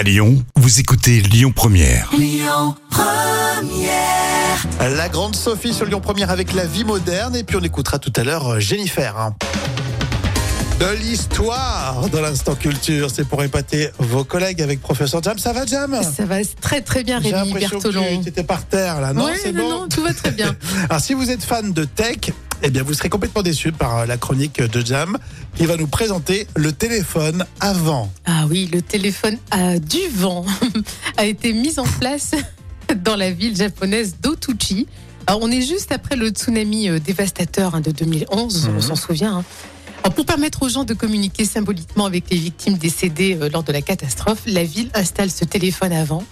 À Lyon, vous écoutez Lyon Première. La grande Sophie sur Lyon Première avec la vie moderne et puis on écoutera tout à l'heure euh, Jennifer. hein. De l'histoire dans l'instant culture, c'est pour épater vos collègues avec professeur Jam. Ça va Jam? Ça va très très bien, J'ai Rémi l'impression Bertolon. que tu étais par terre là, non Ouais, C'est non, bon non, tout va très bien. Alors si vous êtes fan de tech, eh bien vous serez complètement déçu par euh, la chronique de Jam qui va nous présenter le téléphone avant. Ah oui, le téléphone à du vent a été mis en place dans la ville japonaise d'Otuchi. Alors, on est juste après le tsunami euh, dévastateur hein, de 2011, Mhm. on s'en souvient. hein. Alors, pour permettre aux gens de communiquer symboliquement avec les victimes décédées euh, lors de la catastrophe, la ville installe ce téléphone avant.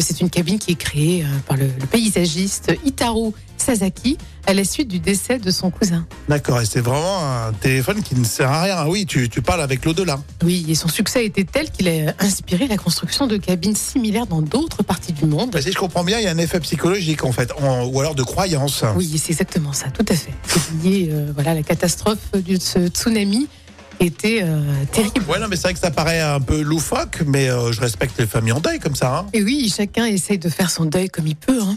C'est une cabine qui est créée par le, le paysagiste Itaro Sasaki à la suite du décès de son cousin. D'accord, et c'est vraiment un téléphone qui ne sert à rien. Ah Oui, tu, tu parles avec l'au-delà. Oui, et son succès a été tel qu'il a inspiré la construction de cabines similaires dans d'autres parties du monde. Si je comprends bien, il y a un effet psychologique en fait, en- ou alors de croyance. Oui, c'est exactement ça, tout à fait. C'est lié, euh, voilà, la catastrophe de ce tsunami était euh, terrible. Ouais, non, mais c'est vrai que ça paraît un peu loufoque, mais euh, je respecte les familles en deuil comme ça. hein. Et oui, chacun essaye de faire son deuil comme il peut. Hein.